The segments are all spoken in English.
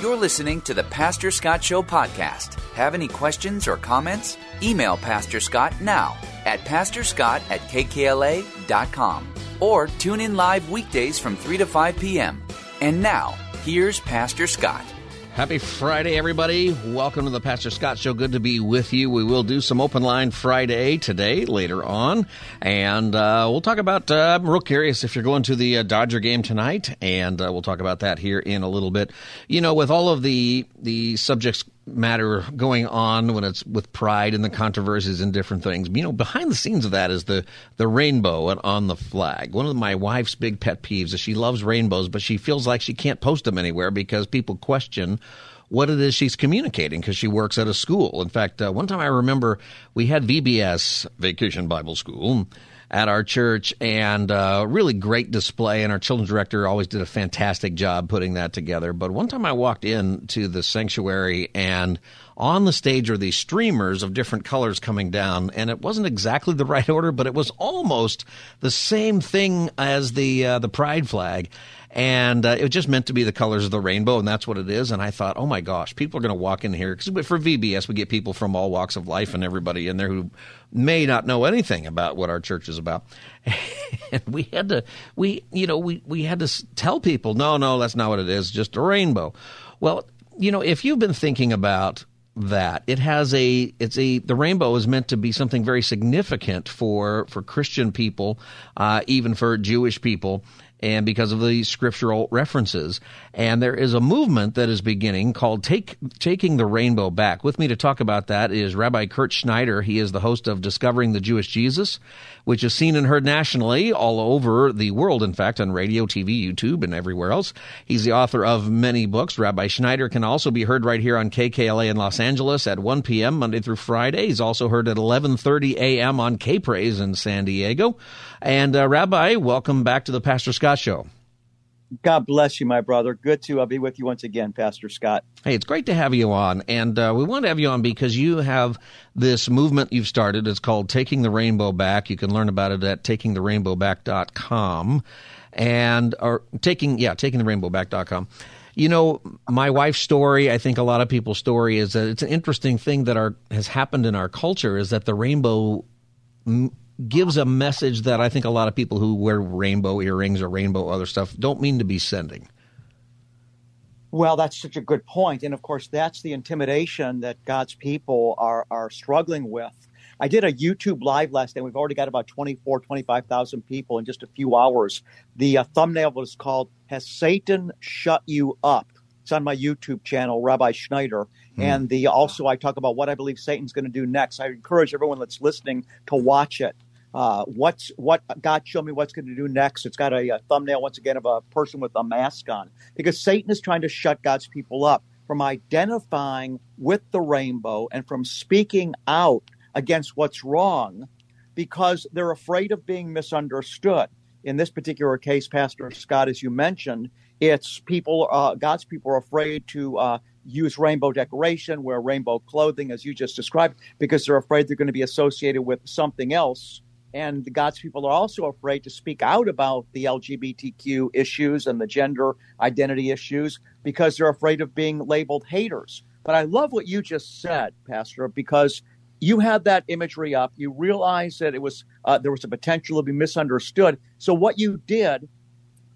You're listening to the Pastor Scott Show podcast. Have any questions or comments? Email Pastor Scott now at pastorscott at kkla.com or tune in live weekdays from 3 to 5 p.m. And now, here's Pastor Scott. Happy Friday, everybody. Welcome to the Pastor Scott Show. Good to be with you. We will do some open line Friday today, later on. And uh, we'll talk about, uh, I'm real curious if you're going to the uh, Dodger game tonight. And uh, we'll talk about that here in a little bit. You know, with all of the, the subjects matter going on when it's with pride and the controversies and different things. You know, behind the scenes of that is the the rainbow on the flag. One of my wife's big pet peeves is she loves rainbows, but she feels like she can't post them anywhere because people question what it is she's communicating because she works at a school. In fact, uh, one time I remember we had VBS Vacation Bible School at our church and uh, really great display. And our children's director always did a fantastic job putting that together. But one time I walked in to the sanctuary and on the stage are these streamers of different colors coming down, and it wasn't exactly the right order, but it was almost the same thing as the uh, the pride flag and uh, it was just meant to be the colors of the rainbow, and that's what it is. And I thought, oh my gosh, people are going to walk in here because for VBS we get people from all walks of life and everybody in there who may not know anything about what our church is about. and we had to, we you know, we we had to tell people, no, no, that's not what it is, just a rainbow. Well, you know, if you've been thinking about that. It has a it's a the rainbow is meant to be something very significant for for Christian people, uh, even for Jewish people, and because of the scriptural references. And there is a movement that is beginning called Take, Taking the Rainbow Back. With me to talk about that is Rabbi Kurt Schneider. He is the host of Discovering the Jewish Jesus, which is seen and heard nationally all over the world, in fact, on radio, TV, YouTube, and everywhere else. He's the author of many books. Rabbi Schneider can also be heard right here on KKLA in Los Angeles at 1 p.m. Monday through Friday. He's also heard at 11:30 a.m. on K Praise in San Diego. And uh, Rabbi, welcome back to the Pastor Scott Show. God bless you, my brother. Good to I'll be with you once again, Pastor Scott. Hey, it's great to have you on. And uh, we want to have you on because you have this movement you've started. It's called Taking the Rainbow Back. You can learn about it at takingtherainbowback.com. And, or taking, yeah, takingtherainbowback.com. You know, my wife's story, I think a lot of people's story is that it's an interesting thing that our, has happened in our culture is that the rainbow gives a message that I think a lot of people who wear rainbow earrings or rainbow other stuff don't mean to be sending. Well, that's such a good point. And of course, that's the intimidation that God's people are, are struggling with. I did a YouTube live last night. We've already got about 24, 25,000 people in just a few hours. The uh, thumbnail was called Has Satan Shut You Up? It's on my YouTube channel, Rabbi Schneider. Mm. And the also I talk about what I believe Satan's going to do next. I encourage everyone that's listening to watch it uh, what's what God showed me what's going to do next. It's got a, a, thumbnail once again of a person with a mask on because Satan is trying to shut God's people up from identifying with the rainbow and from speaking out against what's wrong because they're afraid of being misunderstood. In this particular case, Pastor Scott, as you mentioned, it's people, uh, God's people are afraid to uh, use rainbow decoration, wear rainbow clothing, as you just described, because they're afraid they're going to be associated with something else and God's people are also afraid to speak out about the LGBTQ issues and the gender identity issues because they're afraid of being labeled haters. But I love what you just said, Pastor, because you had that imagery up. You realized that it was uh, there was a potential to be misunderstood. So what you did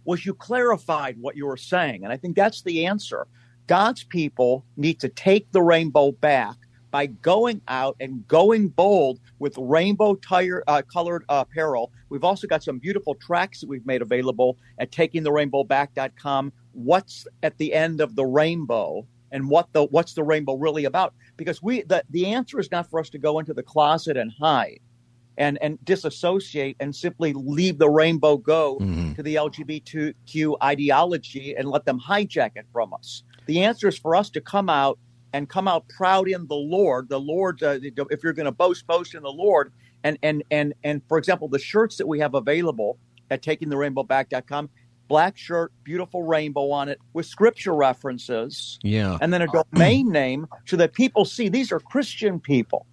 was you clarified what you were saying, and I think that's the answer. God's people need to take the rainbow back by going out and going bold with rainbow tire uh, colored apparel. We've also got some beautiful tracks that we've made available at takingtherainbowback.com. What's at the end of the rainbow and what the what's the rainbow really about? Because we the, the answer is not for us to go into the closet and hide and and disassociate and simply leave the rainbow go mm-hmm. to the LGBTQ ideology and let them hijack it from us. The answer is for us to come out and come out proud in the Lord. The Lord, uh, if you're going to boast, boast in the Lord. And and and and for example, the shirts that we have available at takingtherainbowback.com black shirt, beautiful rainbow on it with scripture references. Yeah. And then a domain name so that people see these are Christian people.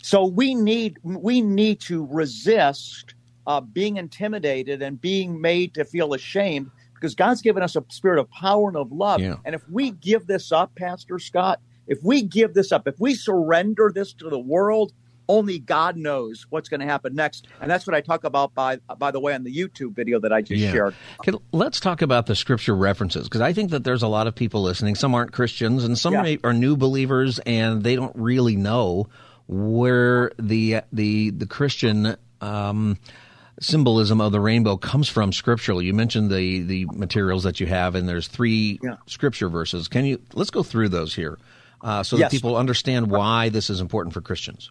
So we need we need to resist uh, being intimidated and being made to feel ashamed because God's given us a spirit of power and of love. Yeah. And if we give this up, Pastor Scott, if we give this up, if we surrender this to the world, only God knows what's going to happen next. And that's what I talk about by by the way on the YouTube video that I just yeah. shared. Okay, let's talk about the scripture references because I think that there's a lot of people listening. Some aren't Christians and some yeah. are new believers and they don't really know where the the the Christian um, symbolism of the rainbow comes from scripturally. You mentioned the the materials that you have, and there's three yeah. scripture verses. Can you let's go through those here uh, so yes. that people understand why this is important for Christians?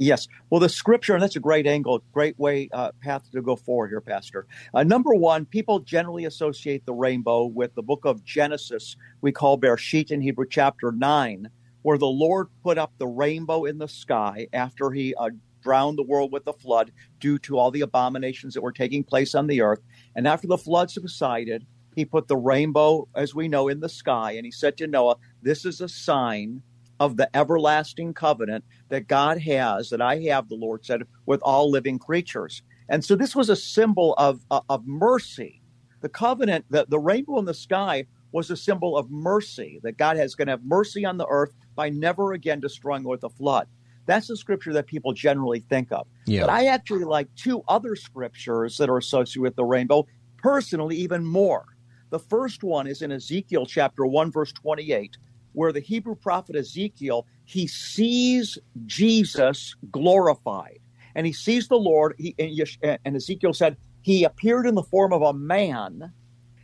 Yes. Well, the scripture, and that's a great angle, great way, uh, path to go forward here, Pastor. Uh, number one, people generally associate the rainbow with the book of Genesis, we call Bereshit in Hebrew, chapter 9, where the Lord put up the rainbow in the sky after he uh, drowned the world with the flood due to all the abominations that were taking place on the earth. And after the flood subsided, he put the rainbow, as we know, in the sky. And he said to Noah, This is a sign of the everlasting covenant that God has, that I have, the Lord said, with all living creatures. And so this was a symbol of, uh, of mercy. The covenant, the, the rainbow in the sky was a symbol of mercy, that God is going to have mercy on the earth by never again destroying with a flood. That's the scripture that people generally think of. Yeah. But I actually like two other scriptures that are associated with the rainbow, personally, even more. The first one is in Ezekiel chapter 1, verse 28, where the Hebrew prophet Ezekiel, he sees Jesus glorified. And he sees the Lord, he, and Ezekiel said, he appeared in the form of a man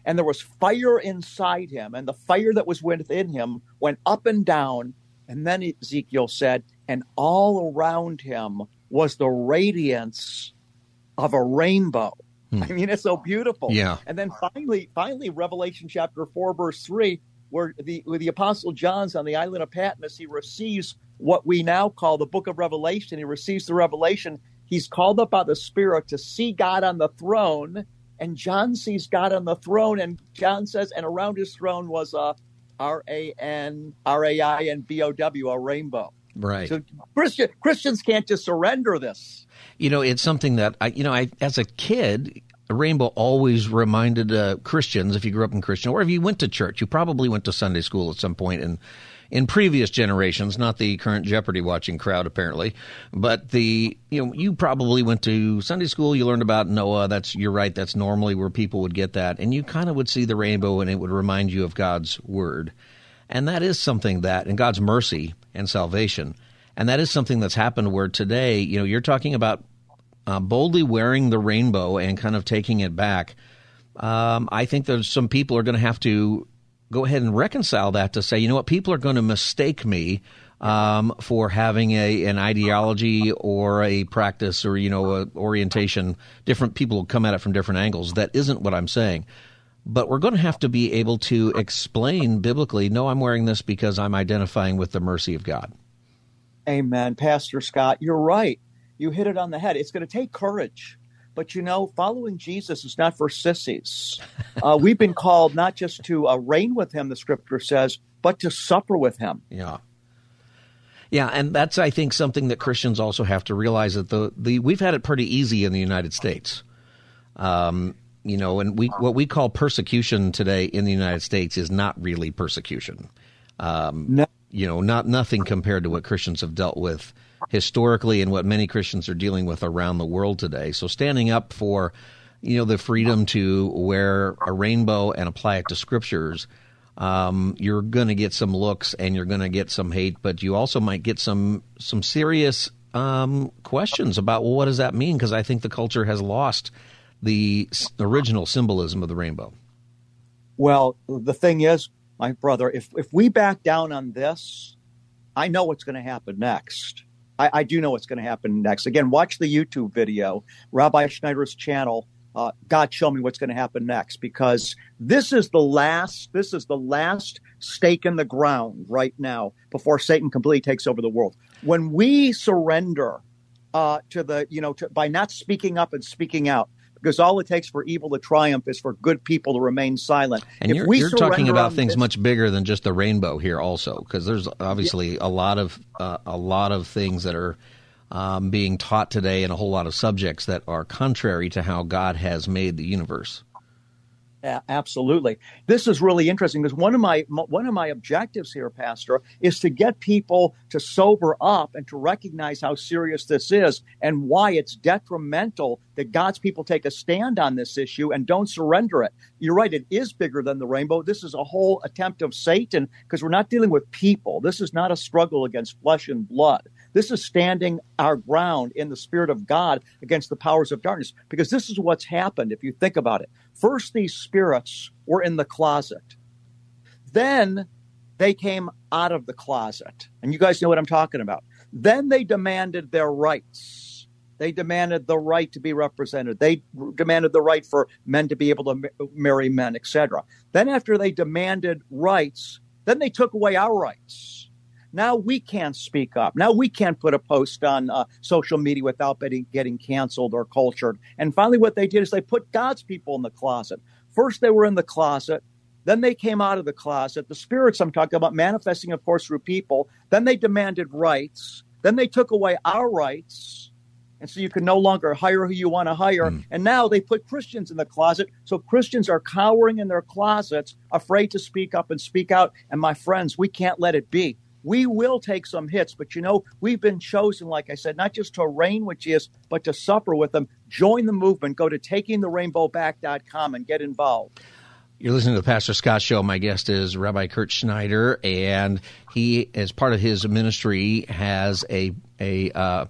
and there was fire inside him, and the fire that was within him went up and down. And then Ezekiel said, and all around him was the radiance of a rainbow. Hmm. I mean, it's so beautiful. Yeah. And then finally, finally, Revelation chapter four, verse three, where the where the apostle John's on the island of Patmos, he receives what we now call the book of Revelation. He receives the revelation. He's called up by the Spirit to see God on the throne and John sees God on the throne, and John says, and around his throne was a R A N R A I N B O W, a rainbow. Right. So Christian, Christians can't just surrender this. You know, it's something that I, you know, I as a kid, a rainbow always reminded uh, Christians. If you grew up in Christian, or if you went to church, you probably went to Sunday school at some point, and in previous generations, not the current Jeopardy watching crowd apparently, but the you know you probably went to Sunday school, you learned about Noah. That's you're right. That's normally where people would get that, and you kind of would see the rainbow, and it would remind you of God's word, and that is something that in God's mercy and salvation, and that is something that's happened where today you know you're talking about uh, boldly wearing the rainbow and kind of taking it back. Um, I think there's some people are going to have to go ahead and reconcile that to say, you know what, people are going to mistake me um, for having a an ideology or a practice or you know a orientation. Different people come at it from different angles. That isn't what I'm saying. But we're going to have to be able to explain biblically. No, I'm wearing this because I'm identifying with the mercy of God. Amen, Pastor Scott. You're right. You hit it on the head. It's going to take courage. But you know, following Jesus is not for sissies. Uh, we've been called not just to uh, reign with him, the scripture says, but to suffer with him. Yeah. Yeah, and that's I think something that Christians also have to realize that the, the we've had it pretty easy in the United States. Um, you know, and we what we call persecution today in the United States is not really persecution. Um, no. You know, not nothing compared to what Christians have dealt with historically and what many Christians are dealing with around the world today. So standing up for, you know, the freedom to wear a rainbow and apply it to scriptures, um, you're going to get some looks and you're going to get some hate, but you also might get some some serious um, questions about well, what does that mean? Because I think the culture has lost the original symbolism of the rainbow. Well, the thing is, my brother, if if we back down on this, I know what's going to happen next I, I do know what's going to happen next. Again, watch the YouTube video, Rabbi Schneider's channel. Uh, God, show me what's going to happen next, because this is the last. This is the last stake in the ground right now before Satan completely takes over the world. When we surrender uh, to the, you know, to, by not speaking up and speaking out, because all it takes for evil to triumph is for good people to remain silent. And if you're, you're talking about things this, much bigger than just the rainbow here, also, because there's obviously yeah. a lot of uh, a lot of things that are um, being taught today, and a whole lot of subjects that are contrary to how God has made the universe absolutely. This is really interesting because one of my one of my objectives here, Pastor, is to get people to sober up and to recognize how serious this is and why it's detrimental that God's people take a stand on this issue and don't surrender it. You're right; it is bigger than the rainbow. This is a whole attempt of Satan because we're not dealing with people. This is not a struggle against flesh and blood. This is standing our ground in the Spirit of God against the powers of darkness because this is what's happened if you think about it. First, these spirits were in the closet. Then they came out of the closet. And you guys know what I'm talking about. Then they demanded their rights. They demanded the right to be represented. They demanded the right for men to be able to marry men, etc. Then, after they demanded rights, then they took away our rights. Now we can't speak up. Now we can't put a post on uh, social media without getting, getting canceled or cultured. And finally, what they did is they put God's people in the closet. First, they were in the closet. Then they came out of the closet. The spirits I'm talking about manifesting, of course, through people. Then they demanded rights. Then they took away our rights. And so you can no longer hire who you want to hire. Mm. And now they put Christians in the closet. So Christians are cowering in their closets, afraid to speak up and speak out. And my friends, we can't let it be we will take some hits, but you know, we've been chosen, like I said, not just to reign with Jesus, but to suffer with them. Join the movement. Go to takingtherainbowback.com and get involved. You're listening to the Pastor Scott Show. My guest is Rabbi Kurt Schneider, and he, as part of his ministry, has a a uh,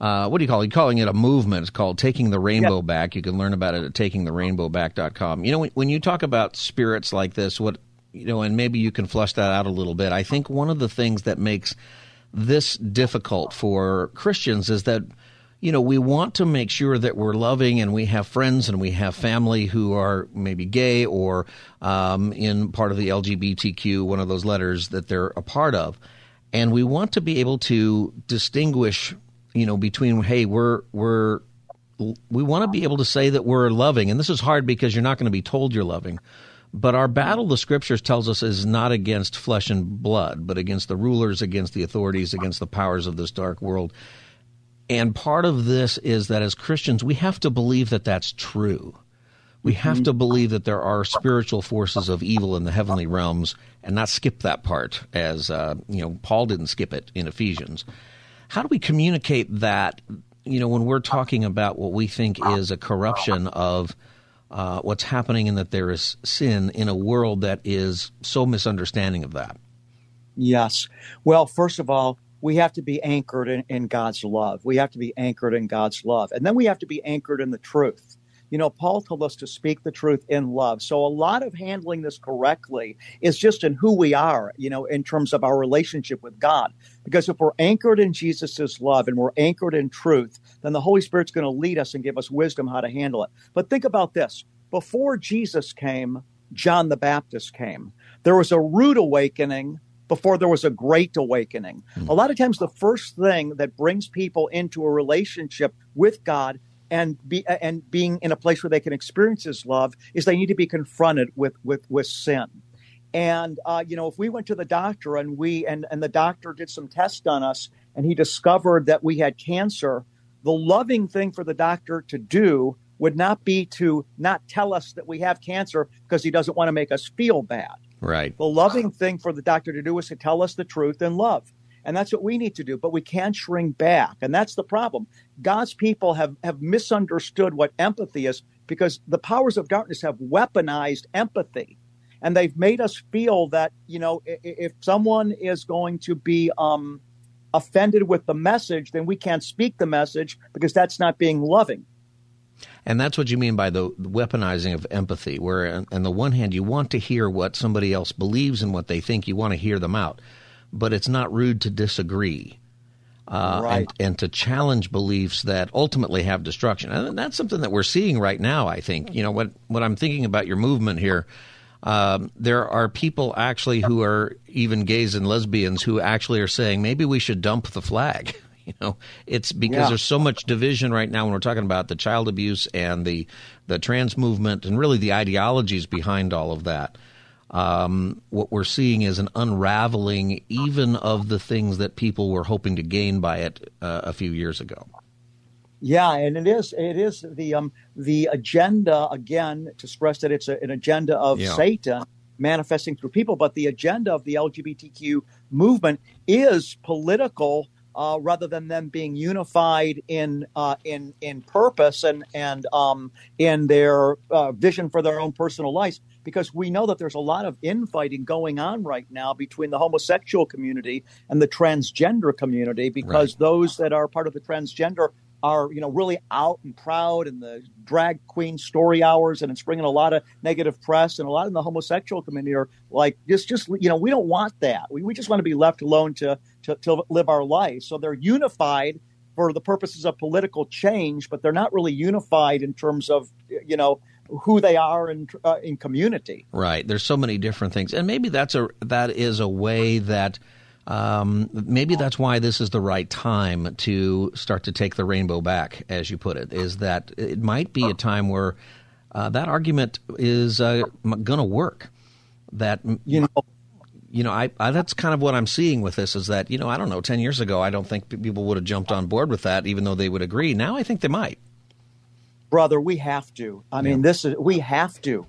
uh, what do you call it? You're calling it a movement. It's called Taking the Rainbow yep. Back. You can learn about it at takingtherainbowback.com. You know, when, when you talk about spirits like this, what you know, and maybe you can flush that out a little bit. I think one of the things that makes this difficult for Christians is that you know, we want to make sure that we're loving and we have friends and we have family who are maybe gay or um, in part of the LGBTQ, one of those letters that they're a part of. And we want to be able to distinguish, you know, between, hey, we're, we're, we want to be able to say that we're loving. And this is hard because you're not going to be told you're loving. But our battle, the scriptures tells us, is not against flesh and blood, but against the rulers, against the authorities, against the powers of this dark world. And part of this is that as Christians, we have to believe that that's true. We have mm-hmm. to believe that there are spiritual forces of evil in the heavenly realms and not skip that part, as uh, you know, Paul didn't skip it in Ephesians. How do we communicate that? You know, when we're talking about what we think is a corruption of uh, what's happening and that there is sin in a world that is so misunderstanding of that? Yes. Well, first of all, we have to be anchored in, in God's love. We have to be anchored in God's love. And then we have to be anchored in the truth. You know, Paul told us to speak the truth in love. So a lot of handling this correctly is just in who we are, you know, in terms of our relationship with God. Because if we're anchored in Jesus' love and we're anchored in truth, then the Holy Spirit's going to lead us and give us wisdom how to handle it. But think about this. Before Jesus came, John the Baptist came. There was a rude awakening before there was a great awakening. Mm-hmm. A lot of times, the first thing that brings people into a relationship with God and be and being in a place where they can experience His love is they need to be confronted with with with sin. And uh, you know, if we went to the doctor and we and and the doctor did some tests on us and he discovered that we had cancer, the loving thing for the doctor to do would not be to not tell us that we have cancer because he doesn't want to make us feel bad. Right. The loving thing for the doctor to do is to tell us the truth in love. And that's what we need to do. But we can't shrink back. And that's the problem. God's people have, have misunderstood what empathy is because the powers of darkness have weaponized empathy. And they've made us feel that, you know, if someone is going to be um, offended with the message, then we can't speak the message because that's not being loving. And that's what you mean by the weaponizing of empathy, where on the one hand, you want to hear what somebody else believes and what they think, you want to hear them out but it's not rude to disagree. Uh, right. and, and to challenge beliefs that ultimately have destruction. And that's something that we're seeing right now, I think. You know, what, what I'm thinking about your movement here, um, there are people actually who are even gays and lesbians who actually are saying maybe we should dump the flag. You know, it's because yeah. there's so much division right now when we're talking about the child abuse and the the trans movement and really the ideologies behind all of that. Um, what we're seeing is an unraveling, even of the things that people were hoping to gain by it uh, a few years ago. Yeah, and it is it is the um the agenda again to stress that it's a, an agenda of yeah. Satan manifesting through people, but the agenda of the LGBTQ movement is political uh, rather than them being unified in uh, in in purpose and and um, in their uh, vision for their own personal lives. Because we know that there's a lot of infighting going on right now between the homosexual community and the transgender community, because right. those that are part of the transgender are you know really out and proud in the drag queen story hours and it's bringing a lot of negative press and a lot in the homosexual community are like just just you know we don't want that we, we just want to be left alone to, to to live our life so they're unified for the purposes of political change but they're not really unified in terms of you know who they are in uh, in community right there's so many different things and maybe that's a that is a way that um, maybe that's why this is the right time to start to take the rainbow back, as you put it. Is that it might be a time where uh, that argument is uh, going to work. That you know, you know, I, I, that's kind of what I'm seeing with this is that you know I don't know, ten years ago I don't think people would have jumped on board with that, even though they would agree. Now I think they might. Brother, we have to. I mean, this is we have to.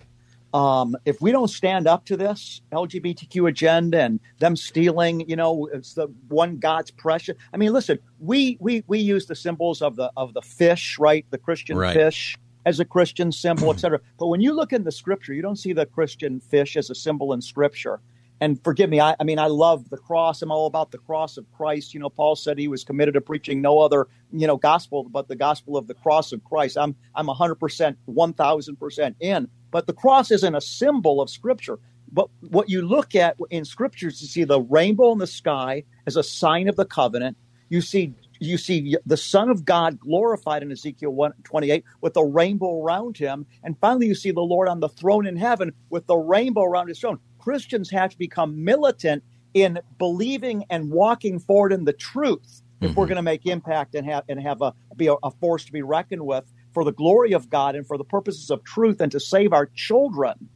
Um, if we don't stand up to this LGBTQ agenda and them stealing, you know, it's the one God's precious. I mean, listen, we we we use the symbols of the of the fish, right? The Christian right. fish as a Christian symbol, etc. But when you look in the Scripture, you don't see the Christian fish as a symbol in Scripture. And forgive me, I, I mean, I love the cross. I'm all about the cross of Christ. You know, Paul said he was committed to preaching no other, you know, gospel but the gospel of the cross of Christ. I'm I'm 100 percent, 1,000 percent in. But the cross isn't a symbol of Scripture. But what you look at in Scriptures, you see the rainbow in the sky as a sign of the covenant. You see you see the Son of God glorified in Ezekiel 28 with a rainbow around him. And finally, you see the Lord on the throne in heaven with the rainbow around his throne. Christians have to become militant in believing and walking forward in the truth if mm-hmm. we're going to make impact and have and have a be a, a force to be reckoned with for the glory of God and for the purposes of truth and to save our children.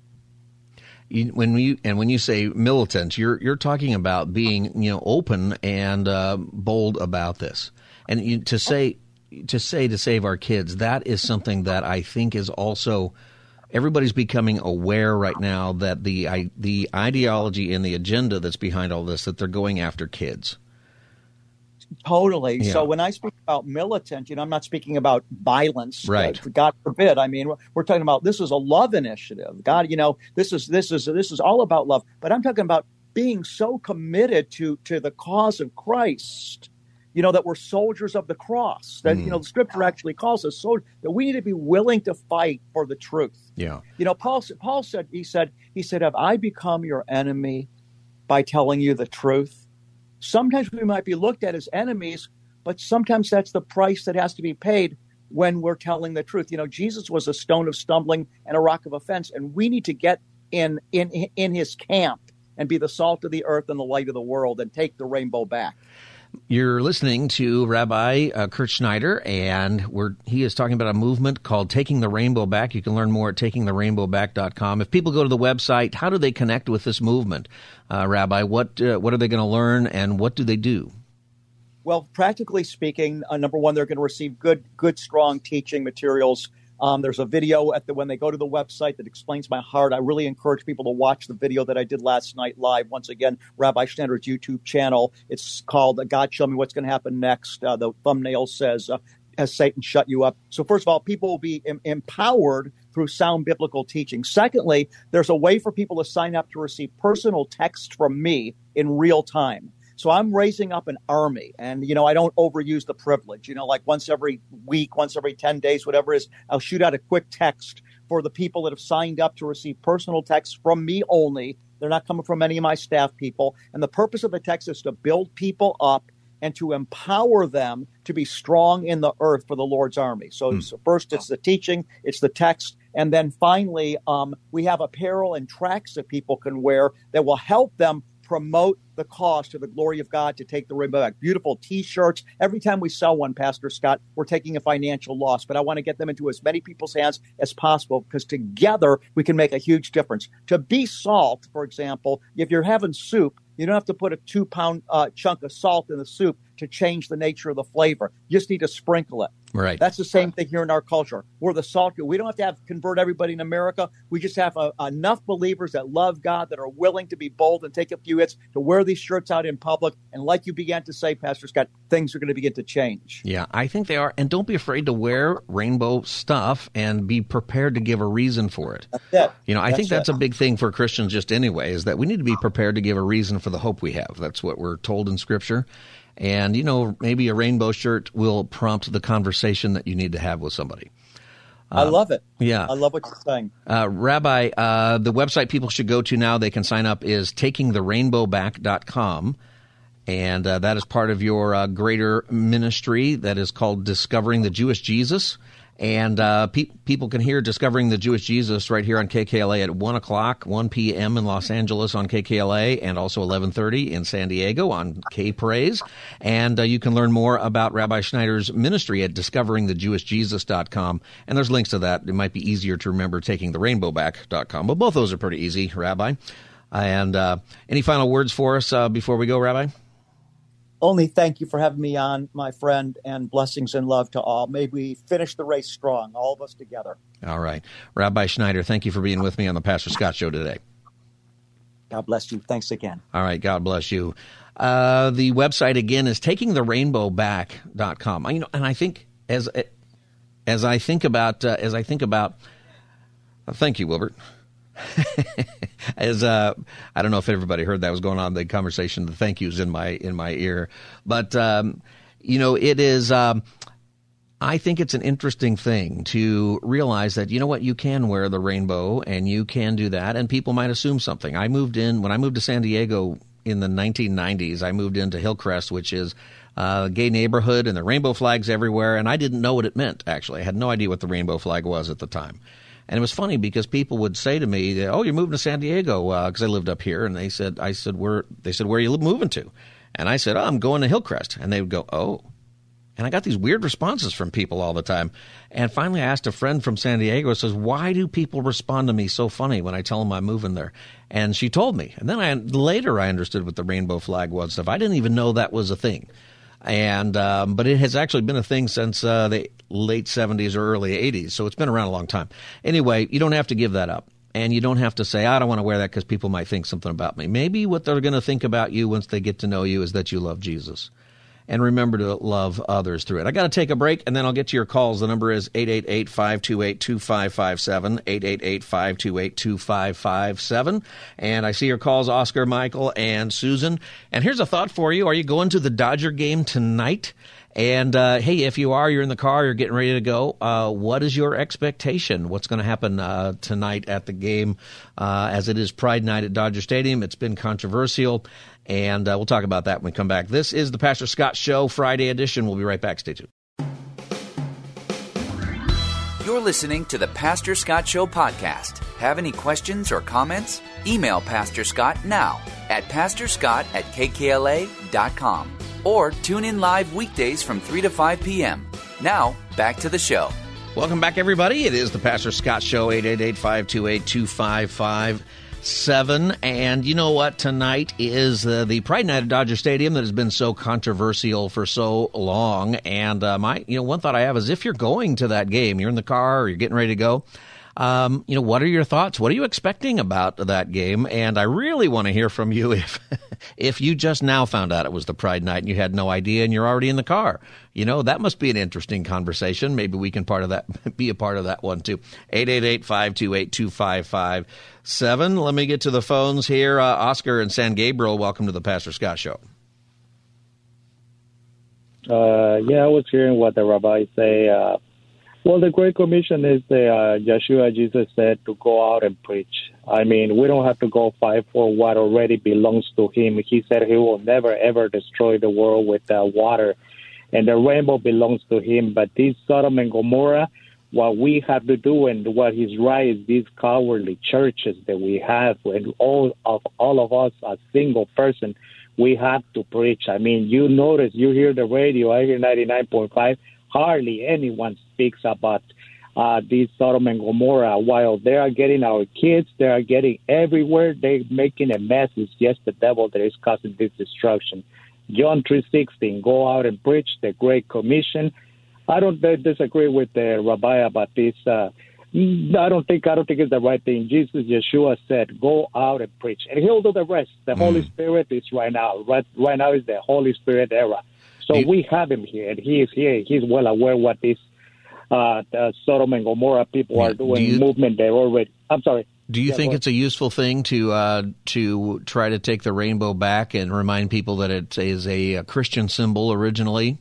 when you and when you say militant, you're you're talking about being you know open and uh, bold about this, and you, to say to say to save our kids. That is something that I think is also everybody's becoming aware right now that the I, the ideology and the agenda that's behind all this that they're going after kids. Totally. Yeah. So when I speak about militant, you know, I'm not speaking about violence. Right. Uh, God forbid. I mean, we're talking about this is a love initiative. God, you know, this is this is this is all about love. But I'm talking about being so committed to to the cause of Christ. You know that we're soldiers of the cross. That mm. you know the Scripture actually calls us so that we need to be willing to fight for the truth. Yeah. You know, Paul Paul said he said he said, "Have I become your enemy by telling you the truth?" Sometimes we might be looked at as enemies, but sometimes that's the price that has to be paid when we're telling the truth. You know, Jesus was a stone of stumbling and a rock of offense, and we need to get in in in his camp and be the salt of the earth and the light of the world and take the rainbow back. You're listening to Rabbi uh, Kurt Schneider, and he is talking about a movement called Taking the Rainbow Back. You can learn more at takingtherainbowback.com. If people go to the website, how do they connect with this movement? Uh, Rabbi, what, uh, what are they going to learn, and what do they do? Well, practically speaking, uh, number one, they're going to receive good, good, strong teaching materials um, there's a video at the when they go to the website that explains my heart. I really encourage people to watch the video that I did last night live. Once again, Rabbi Schneider's YouTube channel. It's called "God Show Me What's Going to Happen Next." Uh, the thumbnail says. Uh, has Satan shut you up? So, first of all, people will be em- empowered through sound biblical teaching. Secondly, there's a way for people to sign up to receive personal text from me in real time. So I'm raising up an army, and you know I don't overuse the privilege. You know, like once every week, once every ten days, whatever it is, I'll shoot out a quick text for the people that have signed up to receive personal texts from me only. They're not coming from any of my staff people, and the purpose of the text is to build people up and to empower them to be strong in the earth for the Lord's army. So, mm. so first, it's the teaching, it's the text, and then finally, um, we have apparel and tracks that people can wear that will help them promote the cause to the glory of God to take the rainbow back. Beautiful T-shirts. Every time we sell one, Pastor Scott, we're taking a financial loss, but I want to get them into as many people's hands as possible because together we can make a huge difference. To be salt, for example, if you're having soup, you don't have to put a two pound uh, chunk of salt in the soup to change the nature of the flavor. You just need to sprinkle it. Right. That's the same thing here in our culture. We're the salt. We don't have to have convert everybody in America. We just have a, uh, enough believers that love God that are willing to be bold and take a few hits to wear these shirts out in public. And like you began to say, Pastor Scott, things are going to begin to change. Yeah, I think they are. And don't be afraid to wear rainbow stuff and be prepared to give a reason for it. That's it. You know, I that's think that's it. a big thing for Christians just anyway, is that we need to be prepared to give a reason for the hope we have. That's what we're told in Scripture. And, you know, maybe a rainbow shirt will prompt the conversation that you need to have with somebody. I uh, love it. Yeah. I love what you're saying. Uh, Rabbi, uh, the website people should go to now, they can sign up, is takingtherainbowback.com. And uh, that is part of your uh, greater ministry that is called Discovering the Jewish Jesus. And uh, pe- people can hear Discovering the Jewish Jesus right here on KKLA at 1 o'clock, 1 p.m. in Los Angeles on KKLA, and also 11.30 in San Diego on K-Praise. And uh, you can learn more about Rabbi Schneider's ministry at discoveringthejewishjesus.com. And there's links to that. It might be easier to remember taking the rainbowback.com. But both those are pretty easy, Rabbi. And uh, any final words for us uh, before we go, Rabbi? Only thank you for having me on, my friend, and blessings and love to all. May we finish the race strong, all of us together. All right. Rabbi Schneider, thank you for being with me on the Pastor Scott Show today. God bless you. Thanks again. All right. God bless you. Uh, the website again is takingtherainbowback.com. You know, and I think as as I think about uh, as I think about, uh, thank you, Wilbert. As uh, I don't know if everybody heard that was going on the conversation. The thank yous in my in my ear, but um, you know it is. Um, I think it's an interesting thing to realize that you know what you can wear the rainbow and you can do that, and people might assume something. I moved in when I moved to San Diego in the 1990s. I moved into Hillcrest, which is uh, gay neighborhood, and the rainbow flags everywhere, and I didn't know what it meant. Actually, I had no idea what the rainbow flag was at the time. And it was funny because people would say to me, "Oh, you're moving to San Diego," because uh, I lived up here, and they said, "I said where?" They said, "Where are you moving to?" And I said, "Oh, I'm going to Hillcrest," and they would go, "Oh." And I got these weird responses from people all the time. And finally, I asked a friend from San Diego, says, why do people respond to me so funny when I tell them I'm moving there? And she told me. And then I, later I understood what the rainbow flag was stuff. I didn't even know that was a thing and um, but it has actually been a thing since uh, the late 70s or early 80s, so it's been around a long time. Anyway, you don't have to give that up. And you don't have to say, I don't want to wear that because people might think something about me. Maybe what they're going to think about you once they get to know you is that you love Jesus and remember to love others through it. I got to take a break and then I'll get to your calls. The number is 888-528-2557, 888-528-2557. And I see your calls, Oscar, Michael, and Susan. And here's a thought for you. Are you going to the Dodger game tonight? And uh, hey, if you are, you're in the car, you're getting ready to go. Uh, what is your expectation? What's going to happen uh, tonight at the game? Uh, as it is Pride Night at Dodger Stadium, it's been controversial, and uh, we'll talk about that when we come back. This is the Pastor Scott Show, Friday edition. We'll be right back. Stay tuned. You're listening to the Pastor Scott Show podcast. Have any questions or comments? Email Pastor Scott now at pastorscott at kkla.com or tune in live weekdays from 3 to 5 p.m. Now, back to the show. Welcome back, everybody. It is the Pastor Scott Show, 888 528 2557. And you know what? Tonight is uh, the Pride Night at Dodger Stadium that has been so controversial for so long. And uh, my, you know, one thought I have is if you're going to that game, you're in the car or you're getting ready to go, um, you know, what are your thoughts? What are you expecting about that game? And I really want to hear from you if if you just now found out it was the Pride Night and you had no idea and you're already in the car. You know, that must be an interesting conversation. Maybe we can part of that be a part of that one too. 888-528-2557. Let me get to the phones here. Uh, Oscar and San Gabriel, welcome to the Pastor Scott Show. Uh, yeah, I was hearing what the rabbi say. Uh, Well, the Great Commission is the uh, Yeshua Jesus said to go out and preach. I mean, we don't have to go fight for what already belongs to Him. He said He will never ever destroy the world with uh, water, and the rainbow belongs to Him. But this Sodom and Gomorrah, what we have to do and what is right is these cowardly churches that we have, and all of all of us, a single person, we have to preach. I mean, you notice, you hear the radio, I hear ninety nine point five hardly anyone speaks about uh, these Sodom and Gomorrah. While they are getting our kids, they are getting everywhere. They're making a mess. It's just the devil that is causing this destruction. John three sixteen. Go out and preach the Great Commission. I don't disagree with the rabbi about this. Uh, I don't think I don't think it's the right thing. Jesus, Yeshua said, "Go out and preach," and He'll do the rest. The mm. Holy Spirit is right now. Right, right now is the Holy Spirit era. So you, we have him here, and he is here. He's well aware what this uh, Sodom and Gomorrah people are doing. Do you, movement they're already. I'm sorry. Do you yeah, think it's a useful thing to uh, to try to take the rainbow back and remind people that it is a, a Christian symbol originally?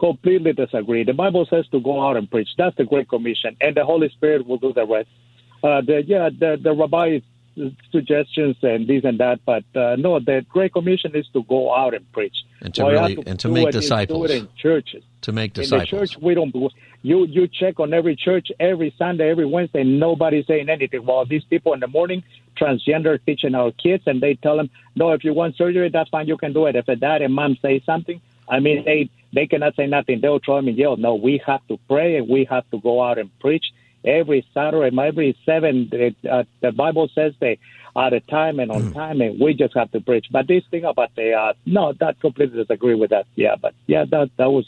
Completely disagree. The Bible says to go out and preach. That's the Great Commission, and the Holy Spirit will do the rest. Uh, the, yeah, the, the rabbi suggestions and this and that, but uh, no, the Great Commission is to go out and preach and to really to and to make disciples. Do it in churches. To make disciples. In the church, we don't. You you check on every church every Sunday, every Wednesday. Nobody's saying anything. Well, these people in the morning, transgender, teaching our kids, and they tell them, no, if you want surgery, that's fine, you can do it. If a dad and mom say something, I mean, they they cannot say nothing. They'll throw them in jail. No, we have to pray and we have to go out and preach every Saturday, every seven. Uh, the Bible says they at a time and on mm. time, and we just have to preach. But this thing about the uh, no, that completely disagree with that. Yeah, but yeah, that that was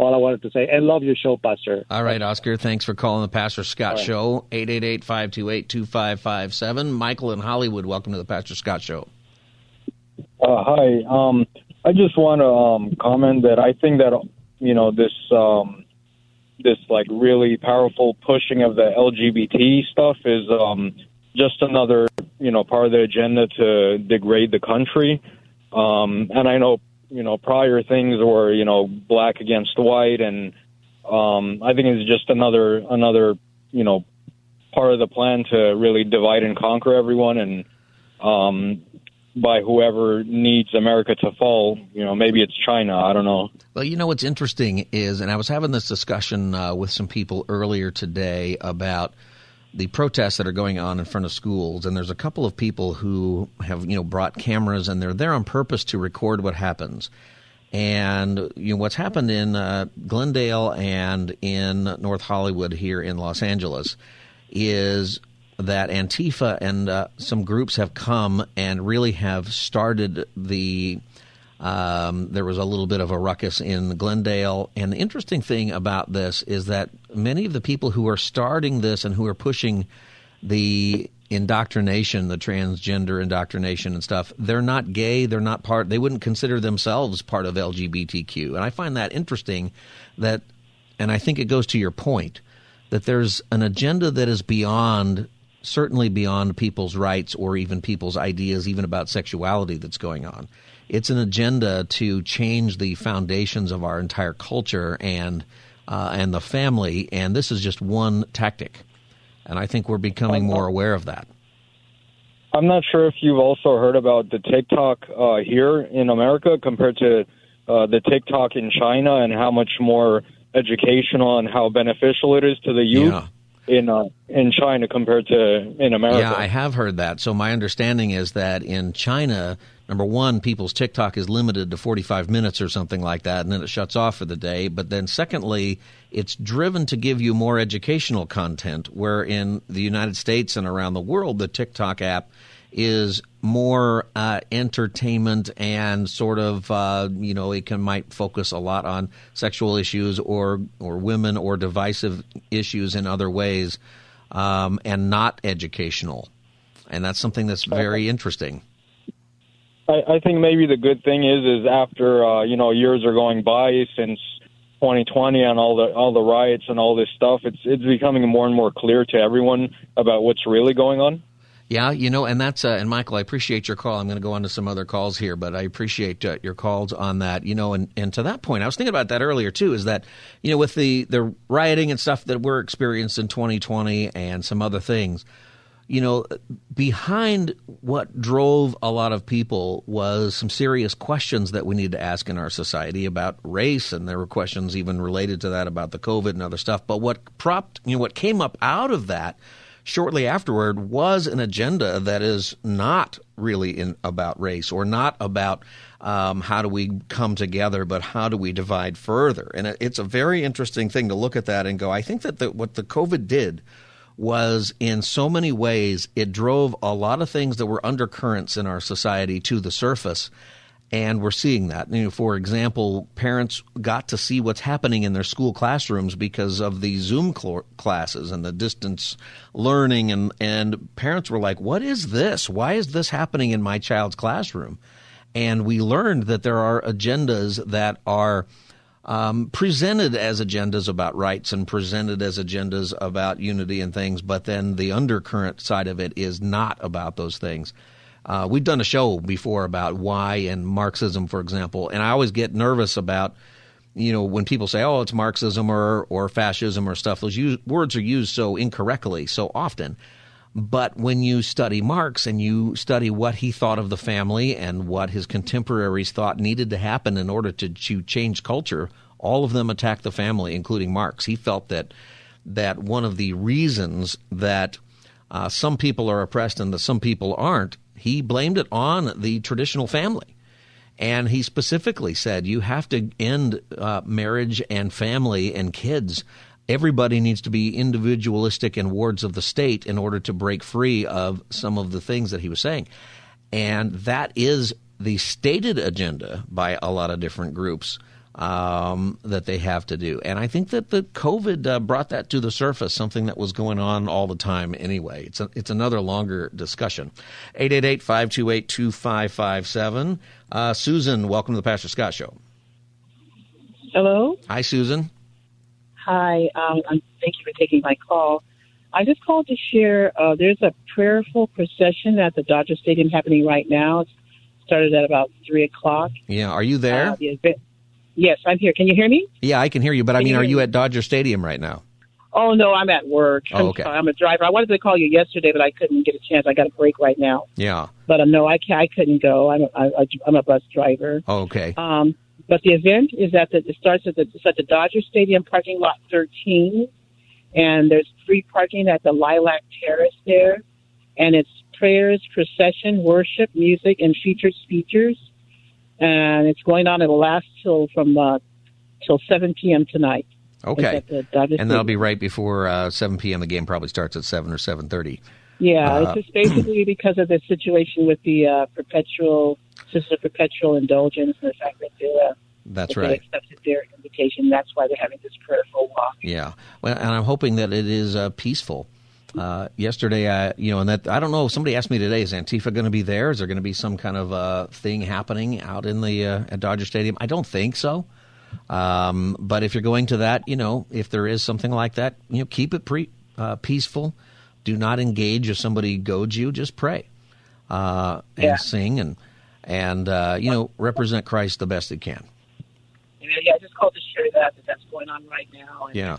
all I wanted to say. And love your show, Pastor. All right, Oscar. Thanks for calling the Pastor Scott right. Show. 888-528-2557. Michael in Hollywood, welcome to the Pastor Scott Show. Uh, hi. Um, I just want to um, comment that I think that you know this um, this like really powerful pushing of the LGBT stuff is um, just another you know part of the agenda to degrade the country. Um, and I know you know prior things were you know black against white, and um, I think it's just another another you know part of the plan to really divide and conquer everyone and um, by whoever needs America to fall. You know, maybe it's China. I don't know. Well, you know what's interesting is, and I was having this discussion uh, with some people earlier today about the protests that are going on in front of schools, and there's a couple of people who have you know brought cameras and they're there on purpose to record what happens. And you know what's happened in uh, Glendale and in North Hollywood here in Los Angeles is that Antifa and uh, some groups have come and really have started the. Um, there was a little bit of a ruckus in Glendale. And the interesting thing about this is that many of the people who are starting this and who are pushing the indoctrination, the transgender indoctrination and stuff, they're not gay. They're not part, they wouldn't consider themselves part of LGBTQ. And I find that interesting that, and I think it goes to your point, that there's an agenda that is beyond certainly beyond people's rights or even people's ideas, even about sexuality that's going on. It's an agenda to change the foundations of our entire culture and uh, and the family, and this is just one tactic. And I think we're becoming more aware of that. I'm not sure if you've also heard about the TikTok uh, here in America compared to uh, the TikTok in China and how much more educational and how beneficial it is to the youth. Yeah in uh, in China compared to in America. Yeah, I have heard that. So my understanding is that in China, number one, people's TikTok is limited to 45 minutes or something like that, and then it shuts off for the day. But then, secondly, it's driven to give you more educational content. Where in the United States and around the world, the TikTok app is more uh, entertainment and sort of uh, you know it can might focus a lot on sexual issues or or women or divisive issues in other ways um, and not educational. And that's something that's very interesting. I, I think maybe the good thing is is after uh, you know years are going by since 2020 and all the all the riots and all this stuff it's it's becoming more and more clear to everyone about what's really going on Yeah, you know, and that's uh, and Michael, I appreciate your call. I'm going to go on to some other calls here, but I appreciate uh, your calls on that. You know, and, and to that point, I was thinking about that earlier too. Is that you know with the the rioting and stuff that we're experienced in 2020 and some other things, you know, behind what drove a lot of people was some serious questions that we need to ask in our society about race, and there were questions even related to that about the COVID and other stuff. But what propped, you know, what came up out of that shortly afterward was an agenda that is not really in, about race or not about um, how do we come together, but how do we divide further. And it, it's a very interesting thing to look at that and go, I think that the, what the COVID did was in so many ways it drove a lot of things that were undercurrents in our society to the surface and we're seeing that. You know, for example, parents got to see what's happening in their school classrooms because of the Zoom cl- classes and the distance learning, and and parents were like, "What is this? Why is this happening in my child's classroom?" And we learned that there are agendas that are um, presented as agendas about rights and presented as agendas about unity and things, but then the undercurrent side of it is not about those things. Uh, we've done a show before about why and Marxism, for example, and I always get nervous about, you know, when people say, "Oh, it's Marxism or or fascism or stuff." Those use, words are used so incorrectly so often. But when you study Marx and you study what he thought of the family and what his contemporaries thought needed to happen in order to, to change culture, all of them attacked the family, including Marx. He felt that that one of the reasons that uh, some people are oppressed and that some people aren't he blamed it on the traditional family. And he specifically said, you have to end uh, marriage and family and kids. Everybody needs to be individualistic and wards of the state in order to break free of some of the things that he was saying. And that is the stated agenda by a lot of different groups um, that they have to do. And I think that the COVID uh, brought that to the surface, something that was going on all the time anyway. It's, a, it's another longer discussion. 888 528 2557. Uh, Susan, welcome to the Pastor Scott Show. Hello. Hi, Susan. Hi. Um, thank you for taking my call. I just called to share uh, there's a prayerful procession at the Dodger Stadium happening right now. It started at about 3 o'clock. Yeah. Are you there? Uh, the event, Yes, I'm here. Can you hear me? Yeah, I can hear you. But can I mean, you are you me? at Dodger Stadium right now? Oh no, I'm at work. Oh, okay. I'm, I'm a driver. I wanted to call you yesterday, but I couldn't get a chance. I got a break right now. Yeah. But um, no, I I couldn't go. I'm a, I, I'm a bus driver. Oh, okay. Um, but the event is at the it starts at the at the Dodger Stadium parking lot 13, and there's free parking at the Lilac Terrace there, and it's prayers, procession, worship, music, and featured speakers and it's going on. It'll last till from uh, till 7 p.m. tonight. Okay, and that'll be right before uh, 7 p.m. The game probably starts at 7 or 7:30. Yeah, uh, it's just basically because of the situation with the uh, perpetual, sister perpetual indulgence and the fact that they uh, that's that right. They accepted their invitation. That's why they're having this prayerful walk. Yeah, well, and I'm hoping that it is uh, peaceful. Uh, yesterday, I you know, and that I don't know. Somebody asked me today: Is Antifa going to be there? Is there going to be some kind of uh, thing happening out in the uh, at Dodger Stadium? I don't think so. Um, but if you're going to that, you know, if there is something like that, you know, keep it pre- uh, peaceful. Do not engage if somebody goads you. Just pray uh, and yeah. sing and and uh, you know represent Christ the best it can. Yeah, I just called to share that that that's going on right now. And yeah.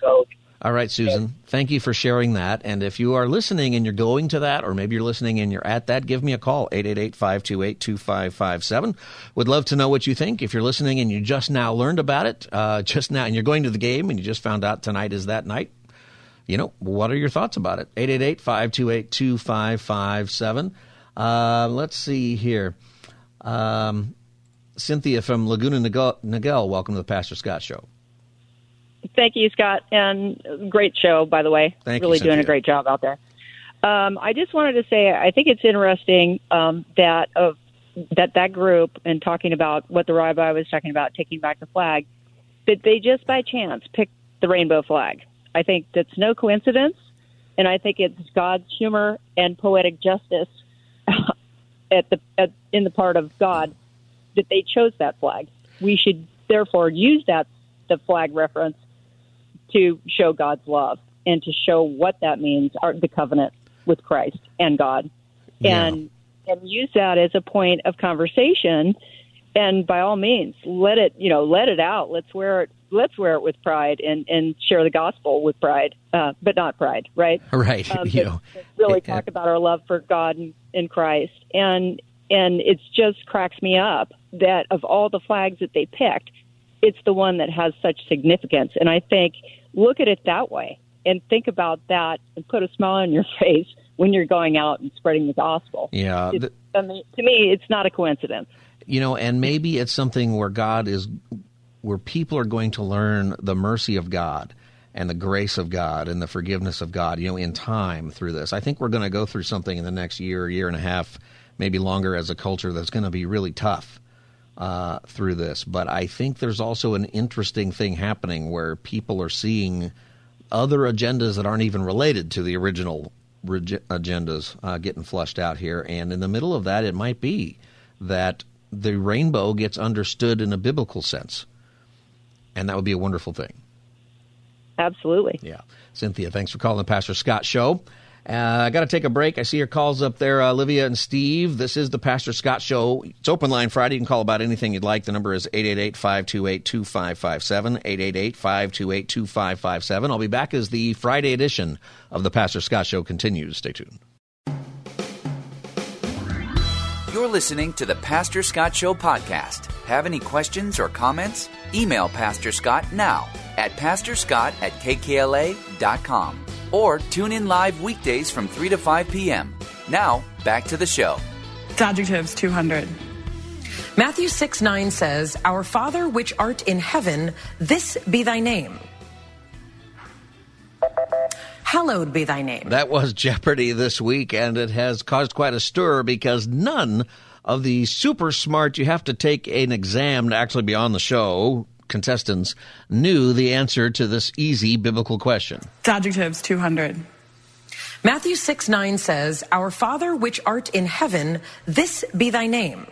Go all right, Susan. Thank you for sharing that. And if you are listening and you're going to that, or maybe you're listening and you're at that, give me a call, 888-528-2557. Would love to know what you think. If you're listening and you just now learned about it, uh, just now, and you're going to the game and you just found out tonight is that night, you know, what are your thoughts about it? 888-528-2557. Uh, let's see here. Um, Cynthia from Laguna Niguel, welcome to the Pastor Scott Show. Thank you, Scott, and great show, by the way. Thank really you, doing a great job out there. Um, I just wanted to say I think it's interesting um, that of that that group and talking about what the rabbi was talking about, taking back the flag, that they just by chance picked the rainbow flag. I think that's no coincidence, and I think it's God's humor and poetic justice at the at, in the part of God that they chose that flag. We should therefore use that the flag reference to show God's love and to show what that means, our, the covenant. with Christ and God, Yeah. and and use that as a point of conversation. And by all means, let it you know let it out. Let's wear it. Let's wear it with pride and and share the gospel with pride, uh, but not pride, right? Right. Um, you know, really it- talk about our love for God and, and Christ, and and it just cracks me up that of all the flags that they picked, it's the one that has such significance. And I think look at it that way and think about that and put a smile on your face when you're going out and spreading the gospel. Yeah, I mean, to me, it's not a coincidence. you know, and maybe it's something where God is, where people are going to learn the mercy of God and the grace of God and the forgiveness of God, you know, in time through this. I think we're going to go through something in the next year, year and a half, maybe longer as a culture that's going to be really tough uh, through this. But I think there's also an interesting thing happening where people are seeing other agendas that aren't even related to the original reg- agendas uh, getting flushed out here. And in the middle of that, it might be that the rainbow gets understood in a biblical sense. And that would be a wonderful thing. Absolutely. Yeah. Cynthia, thanks for calling the Pastor Scott Show. Uh, I got to take a break. I see your calls up there, uh, Olivia and Steve. This is the Pastor Scott Show. It's open line Friday. You can call about anything you'd like. The number is 888 528 2557. 888 528 2557. I'll be back as the Friday edition of the Pastor Scott Show continues. Stay tuned. You're listening to the Pastor Scott Show podcast. Have any questions or comments? Email Pastor Scott now at pastorscott at kkla.com or tune in live weekdays from 3 to 5 p.m. Now, back to the show. Adjectives 200. Matthew 6 9 says, Our Father which art in heaven, this be thy name. Hallowed be thy name. That was Jeopardy this week, and it has caused quite a stir because none of the super smart, you have to take an exam to actually be on the show, contestants knew the answer to this easy biblical question. Adjectives 200. Matthew 6 9 says, Our Father which art in heaven, this be thy name.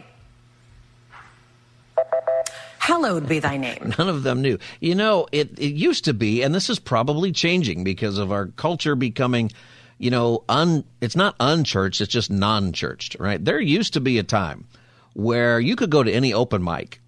Hallowed be thy name. None of them knew. You know, it, it used to be, and this is probably changing because of our culture becoming, you know, un, it's not unchurched, it's just non churched, right? There used to be a time where you could go to any open mic.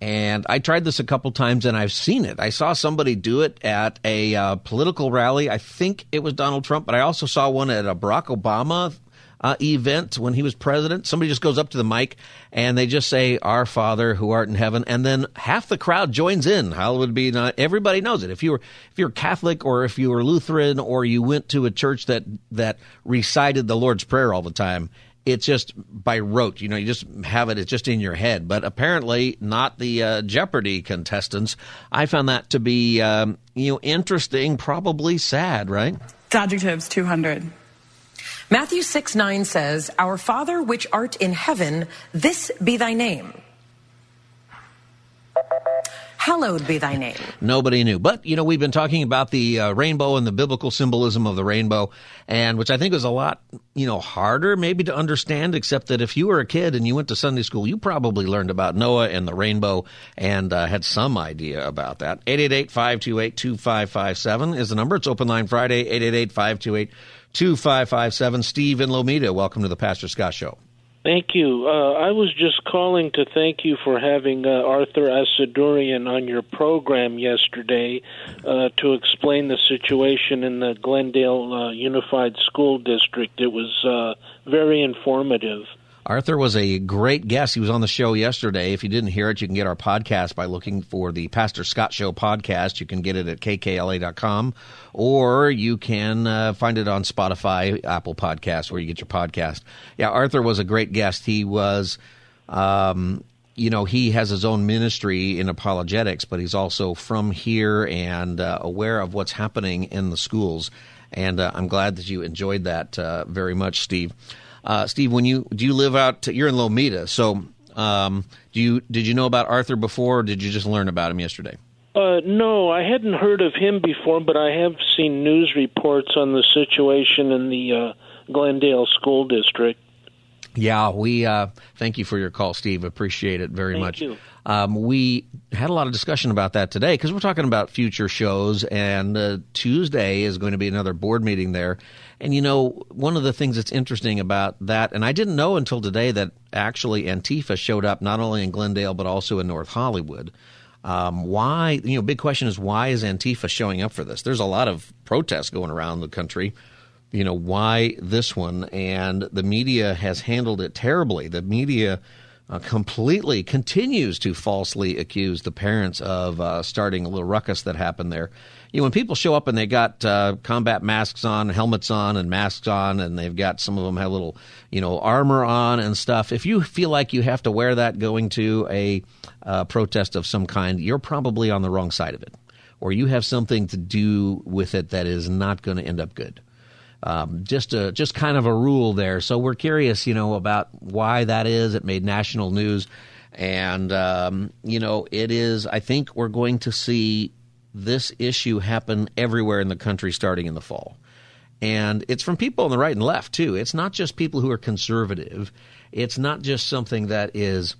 And I tried this a couple times and I've seen it. I saw somebody do it at a uh, political rally. I think it was Donald Trump, but I also saw one at a Barack Obama uh, event when he was president. Somebody just goes up to the mic and they just say, "Our Father who art in heaven," and then half the crowd joins in. Hallowed be not. Everybody knows it. If you were if you're Catholic or if you were Lutheran or you went to a church that that recited the Lord's Prayer all the time. It's just by rote, you know. You just have it; it's just in your head. But apparently, not the uh, Jeopardy contestants. I found that to be, um, you know, interesting, probably sad, right? Adjectives 200. Matthew 6 9 says, Our Father which art in heaven, this be thy name. Hallowed be thy name. Nobody knew. But, you know, we've been talking about the uh, rainbow and the biblical symbolism of the rainbow, and which I think is a lot, you know, harder maybe to understand, except that if you were a kid and you went to Sunday school, you probably learned about Noah and the rainbow and uh, had some idea about that. 888 528 2557 is the number. It's open line Friday, 888 528 2557. Steve in Lomita, welcome to the Pastor Scott Show. Thank you. Uh, I was just calling to thank you for having uh, Arthur Asadurian on your program yesterday uh, to explain the situation in the Glendale uh, Unified School District. It was uh, very informative. Arthur was a great guest. He was on the show yesterday. If you didn't hear it, you can get our podcast by looking for the Pastor Scott Show podcast. You can get it at kkla.com or you can uh, find it on Spotify, Apple Podcasts, where you get your podcast. Yeah, Arthur was a great guest. He was, um, you know, he has his own ministry in apologetics, but he's also from here and uh, aware of what's happening in the schools. And uh, I'm glad that you enjoyed that uh, very much, Steve. Uh, Steve, when you do you live out? To, You're in Lomita, so um, do you did you know about Arthur before, or did you just learn about him yesterday? Uh, no, I hadn't heard of him before, but I have seen news reports on the situation in the uh, Glendale School District. Yeah, we uh, thank you for your call, Steve. Appreciate it very Thank much. you. Um, we had a lot of discussion about that today because we're talking about future shows, and uh, Tuesday is going to be another board meeting there. And you know, one of the things that's interesting about that, and I didn't know until today that actually Antifa showed up not only in Glendale but also in North Hollywood. Um, why? You know, big question is why is Antifa showing up for this? There's a lot of protests going around the country you know why this one and the media has handled it terribly. The media uh, completely continues to falsely accuse the parents of uh, starting a little ruckus that happened there. You know when people show up and they got uh, combat masks on helmets on and masks on and they've got some of them have little you know armor on and stuff if you feel like you have to wear that going to a uh, protest of some kind you're probably on the wrong side of it. Or you have something to do with it that is not going to end up good um, just a just kind of a rule there. So we're curious, you know, about why that is. It made national news, and um, you know, it is. I think we're going to see this issue happen everywhere in the country starting in the fall. And it's from people on the right and left too. It's not just people who are conservative. It's not just something that is,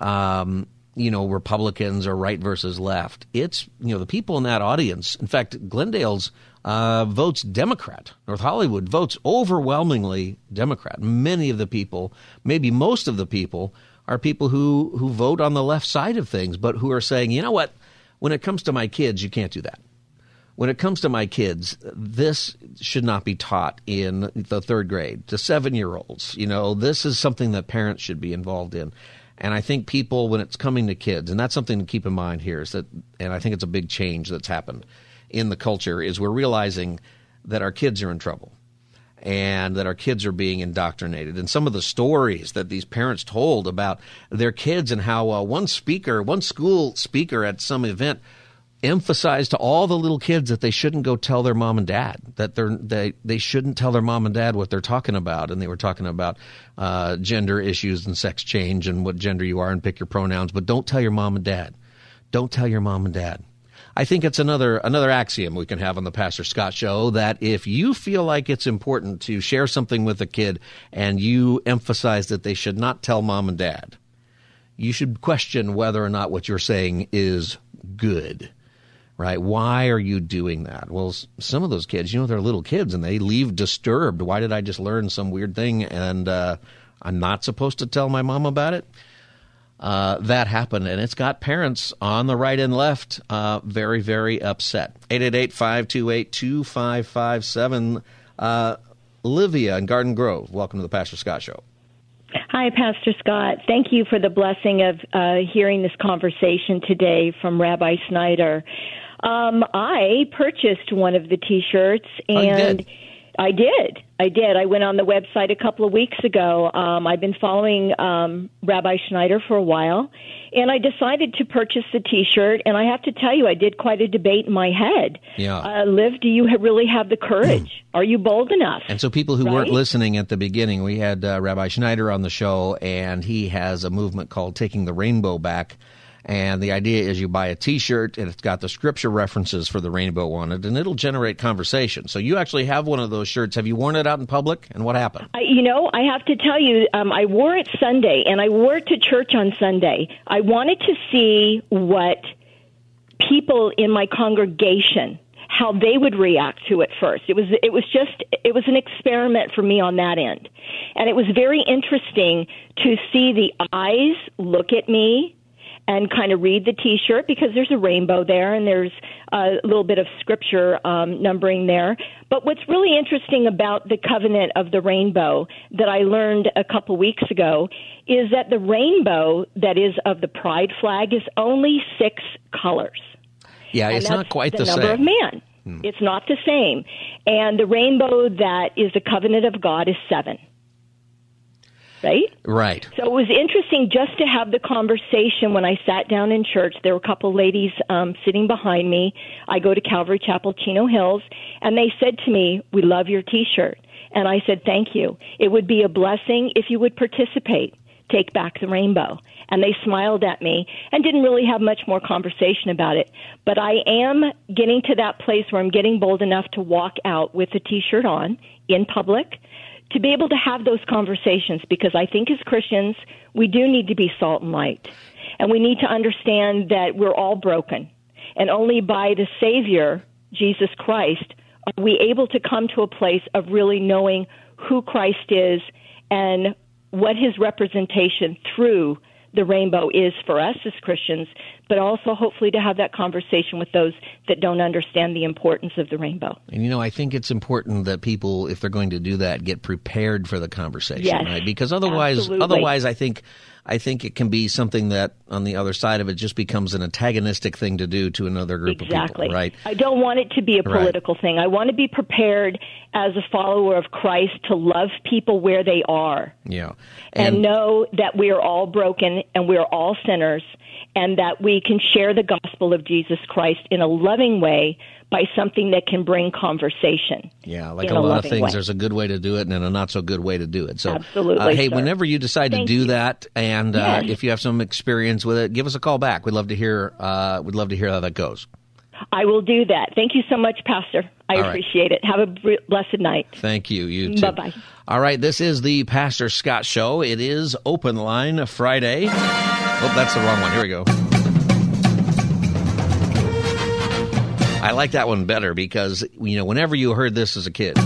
um, you know, Republicans or right versus left. It's you know the people in that audience. In fact, Glendale's uh, votes Democrat. North Hollywood votes overwhelmingly Democrat. Many of the people, maybe most of the people, are people who, who vote on the left side of things, but who are saying, you know what, when it comes to my kids, you can't do that. When it comes to my kids, this should not be taught in the third grade to seven year olds. You know, this is something that parents should be involved in. And I think people, when it's coming to kids, and that's something to keep in mind here, is that, and I think it's a big change that's happened in the culture is we're realizing that our kids are in trouble and that our kids are being indoctrinated. And some of the stories that these parents told about their kids and how uh, one speaker, one school speaker at some event emphasized to all the little kids that they shouldn't go tell their mom and dad that they're they they shouldn't tell their mom and dad what they're talking about. And they were talking about uh, gender issues and sex change and what gender you are and pick your pronouns but don't tell your mom and dad. Don't tell your mom and dad I think it's another another axiom we can have on the Pastor Scott show that if you feel like it's important to share something with a kid and you emphasize that they should not tell mom and dad, you should question whether or not what you're saying is good. Right? Why are you doing that? Well, some of those kids, you know, they're little kids and they leave disturbed. Why did I just learn some weird thing and uh, I'm not supposed to tell my mom about it? Uh, that happened, and it's got parents on the right and left uh, very, very upset. 888-528-2557. Uh, Livia in Garden Grove, welcome to the Pastor Scott Show. Hi, Pastor Scott. Thank you for the blessing of uh, hearing this conversation today from Rabbi Schneider. Um, I purchased one of the T-shirts, and oh, I did. I did. I went on the website a couple of weeks ago. Um, I've been following um, Rabbi Schneider for a while, and I decided to purchase the T-shirt. And I have to tell you, I did quite a debate in my head. Yeah. Uh, Liv, do you ha- really have the courage? Are you bold enough? And so, people who Right? weren't listening at the beginning, we had uh, Rabbi Schneider on the show, and he has a movement called Taking the Rainbow Back. And the idea is you buy a T-shirt, and it's got the scripture references for the rainbow on it, and it'll generate conversation. So you actually have one of those shirts. Have you worn it out in public? And what happened? I, you know, I have to tell you, um, I wore it Sunday, and I wore it to church on Sunday. I wanted to see what people in my congregation how they would react to it first. It was it was just it was an experiment for me on that end. And it was very interesting to see the eyes look at me and kind of read the t-shirt because there's a rainbow there and there's a little bit of scripture um, numbering there. But what's really interesting about the covenant of the rainbow that I learned a couple weeks ago is that the rainbow that is of the pride flag is only six colors. Yeah, And it's not quite the, the, number same. of man. It's not the same. And the rainbow that is the covenant of God is seven. Right? Right. So it was interesting just to have the conversation when I sat down in church. There were a couple ladies um, sitting behind me. I go to Calvary Chapel, Chino Hills, and they said to me, "We love your T-shirt." And I said, "Thank you. It would be a blessing if you would participate. Take back the rainbow." And they smiled at me and didn't really have much more conversation about it. But I am getting to that place where I'm getting bold enough to walk out with the T-shirt on in public to be able to have those conversations because I think as Christians, we do need to be salt and light. And we need to understand that we're all broken. And only by the Savior, Jesus Christ, are we able to come to a place of really knowing who Christ is and what his representation through the rainbow is for us as Christians, but also hopefully to have that conversation with those that don't understand the importance of the rainbow. And you know, I think it's important that people, if they're going to do that, get prepared for the conversation, Yes, right? Because otherwise, absolutely. otherwise, I think, I think it can be something that on the other side of it just becomes an antagonistic thing to do to another group Exactly. of people, right? I don't want it to be a Right. political thing. I want to be prepared as a follower of Christ to love people where they are Yeah. and, know that we are all broken and we are all sinners and that we can share the gospel of Jesus Christ in a loving way by something that can bring conversation. Yeah, like a a lot of things, way. there's a good way to do it and a not so good way to do it. So, Absolutely, uh, hey, sir. whenever you decide Thank to do you. that, and uh, Yes. if you have some experience with it, give us a call back. We'd love to hear. Uh, we'd love to hear how that goes. I will do that. Thank you so much, Pastor. I right. appreciate it. Have a blessed night. Thank you. You too. Bye-bye. All right, this is the Pastor Scott Show. It is Open Line Friday. Oh, that's the wrong one. Here we go. I like that one better because you know whenever you heard this as a kid,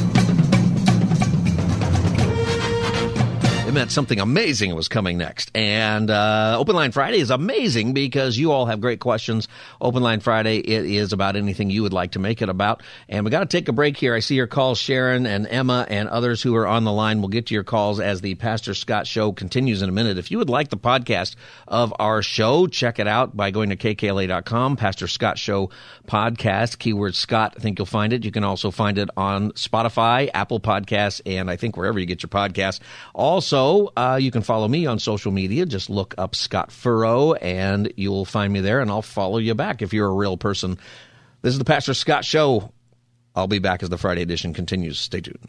it meant something amazing was coming next. And uh, Open Line Friday is amazing because you all have great questions. Open Line Friday, it is about anything you would like to make it about. And we got to take a break here. I see your calls, Sharon and Emma and others who are on the line. We'll get to your calls as the Pastor Scott Show continues in a minute. If you would like the podcast of our show, check it out by going to kkla.com, Pastor Scott Show podcast, keyword Scott. I think you'll find it. You can also find it on Spotify, Apple Podcasts, and I think wherever you get your podcasts. Also, uh, you can follow me on social media. Just look up Scott Furrow and you'll find me there and I'll follow you back if you're a real person. This is the Pastor Scott Show. I'll be back as the Friday edition continues. Stay tuned.